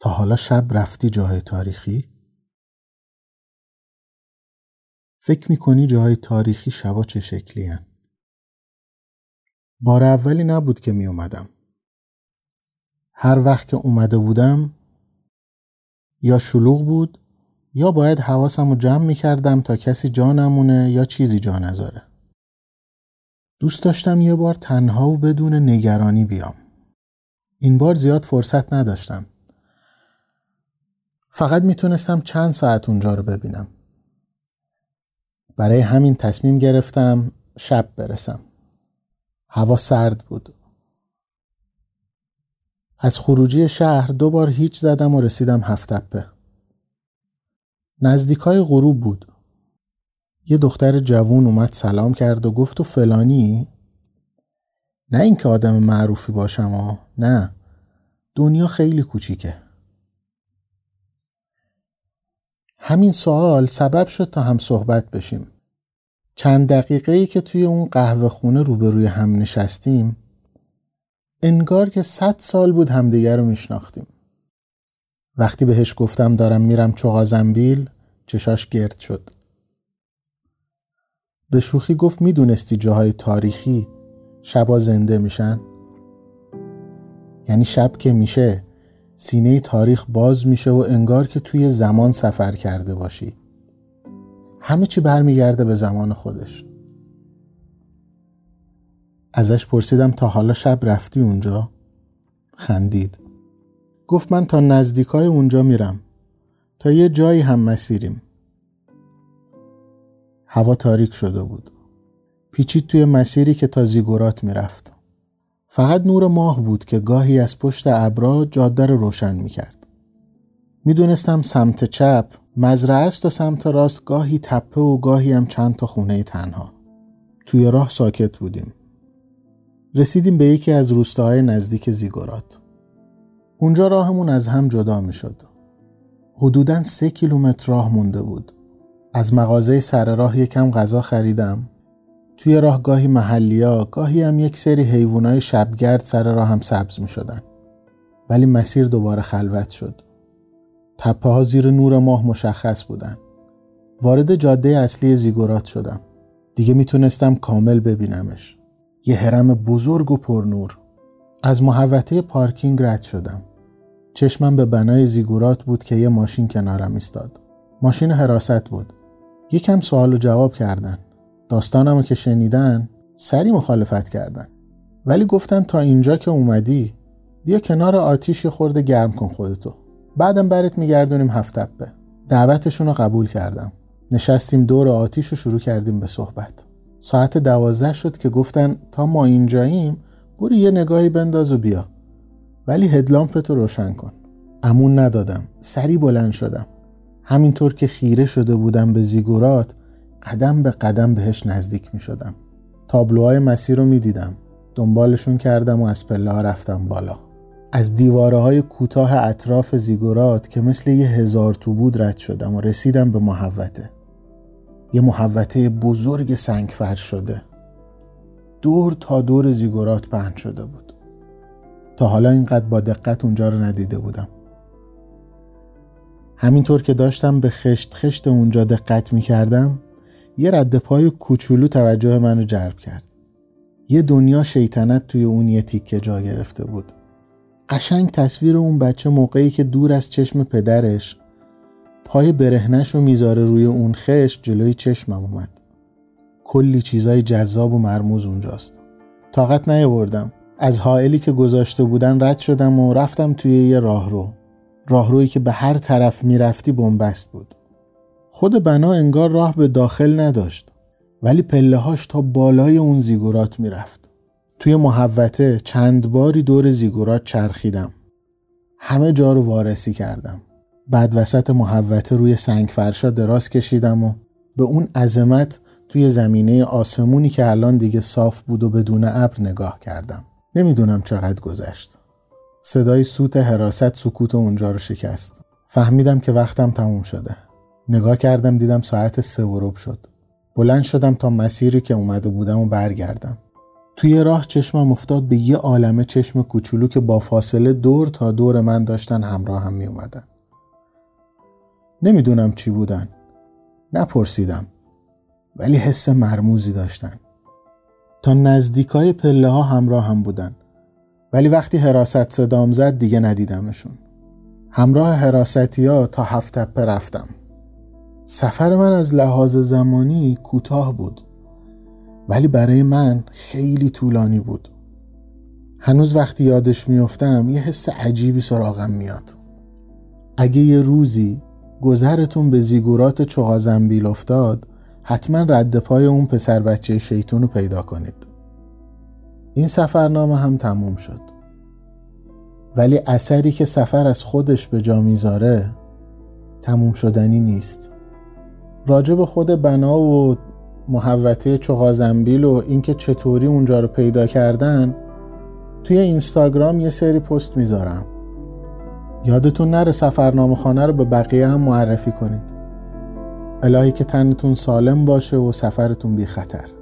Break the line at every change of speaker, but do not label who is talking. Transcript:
تا حالا شب رفتی جاهای تاریخی؟ فکر می‌کنی جاهای تاریخی شبا چه شکلی هن؟ بار اولی نبود که می اومدم. هر وقت که اومده بودم یا شلوغ بود یا باید حواسم رو جمع می کردم تا کسی جا نمونه یا چیزی جا نذاره. دوست داشتم یه بار تنها و بدون نگرانی بیام. این بار زیاد فرصت نداشتم. فقط می‌تونستم چند ساعت اونجا رو ببینم. برای همین تصمیم گرفتم شب برسم. هوا سرد بود. از خروجی شهر دو بار هیچ زدم و رسیدم هفتپه. نزدیکای غروب بود. یه دختر جوون اومد سلام کرد و گفت و فلانی نه اینکه آدم معروفی باشم ها نه دنیا خیلی کوچیکه همین سوال سبب شد تا هم صحبت بشیم. چند دقیقه ای که توی اون قهوه خونه روبروی هم نشستیم انگار که صد سال بود همدیگر رو میشناختیم. وقتی بهش گفتم دارم میرم چغازنبیل چشاش گرد شد. به شوخی گفت می‌دونستی جاهای تاریخی شبا زنده میشن؟ یعنی شب که میشه؟ سینه تاریخ باز میشه و انگار که توی زمان سفر کرده باشی همه چی برمیگرده به زمان خودش ازش پرسیدم تا حالا شب رفتی اونجا؟ خندید گفت من تا نزدیکای اونجا میرم تا یه جایی هم مسیریم هوا تاریک شده بود. پیچید توی مسیری که تا زیگورات می‌رفت. فقط نور ماه بود که گاهی از پشت ابرا جاده رو روشن می‌کرد. می‌دونستم سمت چپ مزرعه است و سمت راست گاهی تپه و گاهی هم چند تا خونه تنها. توی راه ساکت بودیم. رسیدیم به یکی از روستاهای نزدیک زیگورات. اونجا راهمون از هم جدا می شد. حدوداً سه کیلومتر راه مونده بود. از مغازه سر راه یکم غذا خریدم توی راه گاهی محلیا گاهی هم یک سری حیوانای شبگرد سر راه هم سبز می شدن. ولی مسیر دوباره خلوت شد. تپه ها زیر نور ماه مشخص بودن. وارد جاده اصلی زیگورات شدم. دیگه می‌تونستم کامل ببینمش. یه حرم بزرگ و پرنور. از محوطه پارکینگ رد شدم. چشمم به بنای زیگورات بود که یه ماشین کنارم ایستاد. ماشین حراست بود. یکم سوال و جواب کردن. داستانمو که شنیدن سری مخالفت کردن. ولی گفتن تا اینجا که اومدی بیا کنار آتیش خورده گرم کن خودتو. بعدم برات میگردونیم هفتپه دعوتشون رو قبول کردم. نشستیم دور آتیش و شروع کردیم به صحبت. ساعت دوازده شد که گفتن تا ما اینجاییم برو یه نگاهی بنداز و بیا. ولی هدلامپتو روشن کن. امون ندادم. سری بلند شدم. همینطور که خیره شده بودم به زیگورات قدم به قدم بهش نزدیک می شدم تابلوهای مسیر رو می دیدم دنبالشون کردم و از پله ها رفتم بالا. از دیواره های کوتاه اطراف زیگورات که مثل یه هزار تو بود رد شدم و رسیدم به محوته یه محوته بزرگ سنگ فرش شده. دور تا دور زیگورات بند شده بود. تا حالا اینقدر با دقت اونجا رو ندیده بودم. همینطور که داشتم به خشت خشت اونجا دقت می کردم یه رد پای کوچولو توجه منو جلب کرد. یه دنیا شیطنت توی اون یه تیکه جا گرفته بود. قشنگ تصویر اون بچه موقعی که دور از چشم پدرش پای برهنش رو می‌ذاره روی اون خشت جلوی چشمم اومد. کلی چیزای جذاب و مرموز اونجاست. طاقت نیاوردم. از حائلی که گذاشته بودن رد شدم و رفتم توی یه راهرو. راهرویی که به هر طرف می‌رفتی بنبست بود خود بنا انگار راه به داخل نداشت ولی پله هاش تا بالای اون زیگورات می‌رفت. توی محوته چند باری دور زیگورات چرخیدم. همه جا رو وارسی کردم. بعد وسط محوته روی سنگ فرشا دراز کشیدم و به اون عظمت توی زمینه آسمونی که الان دیگه صاف بود و بدون ابر نگاه کردم. نمی‌دونم چقدر گذشت. صدای سوت حراست سکوت اونجا رو شکست. فهمیدم که وقتم تموم شده. نگاه کردم دیدم ساعت سه و شد بلند شدم تا مسیری که اومده بودم و برگردم توی راه چشمم افتاد به یه عالمه چشم کوچولو که با فاصله دور تا دور من داشتن همراه هم می اومدن. نمی‌دونم چی بودن. نپرسیدم. ولی حس مرموزی داشتن. تا نزدیکای پله ها همراه هم بودن. ولی وقتی حراست صدام زد دیگه ندیدمشون. همراه حراستی ها تا هفت تپه رفتم. سفر من از لحاظ زمانی کوتاه بود. ولی برای من خیلی طولانی بود. هنوز وقتی یادش میفتم یه حس عجیبی سراغم میاد. اگه یه روزی گذرتون به زیگورات چغازنبیل افتاد حتما رد پای اون پسر بچه شیطون رو پیدا کنید. این سفرنامه هم تموم شد. ولی اثری که سفر از خودش به جا می‌ذاره تموم شدنی نیست. راجع به خود بنا و محوطه چغازنبیل و اینکه چطوری اونجا رو پیدا کردن توی اینستاگرام یه سری پست می‌ذارم. یادتون نره سفرنامه خانه رو به بقیه هم معرفی کنید. الهی که تنتون سالم باشه و سفرتون بی خطر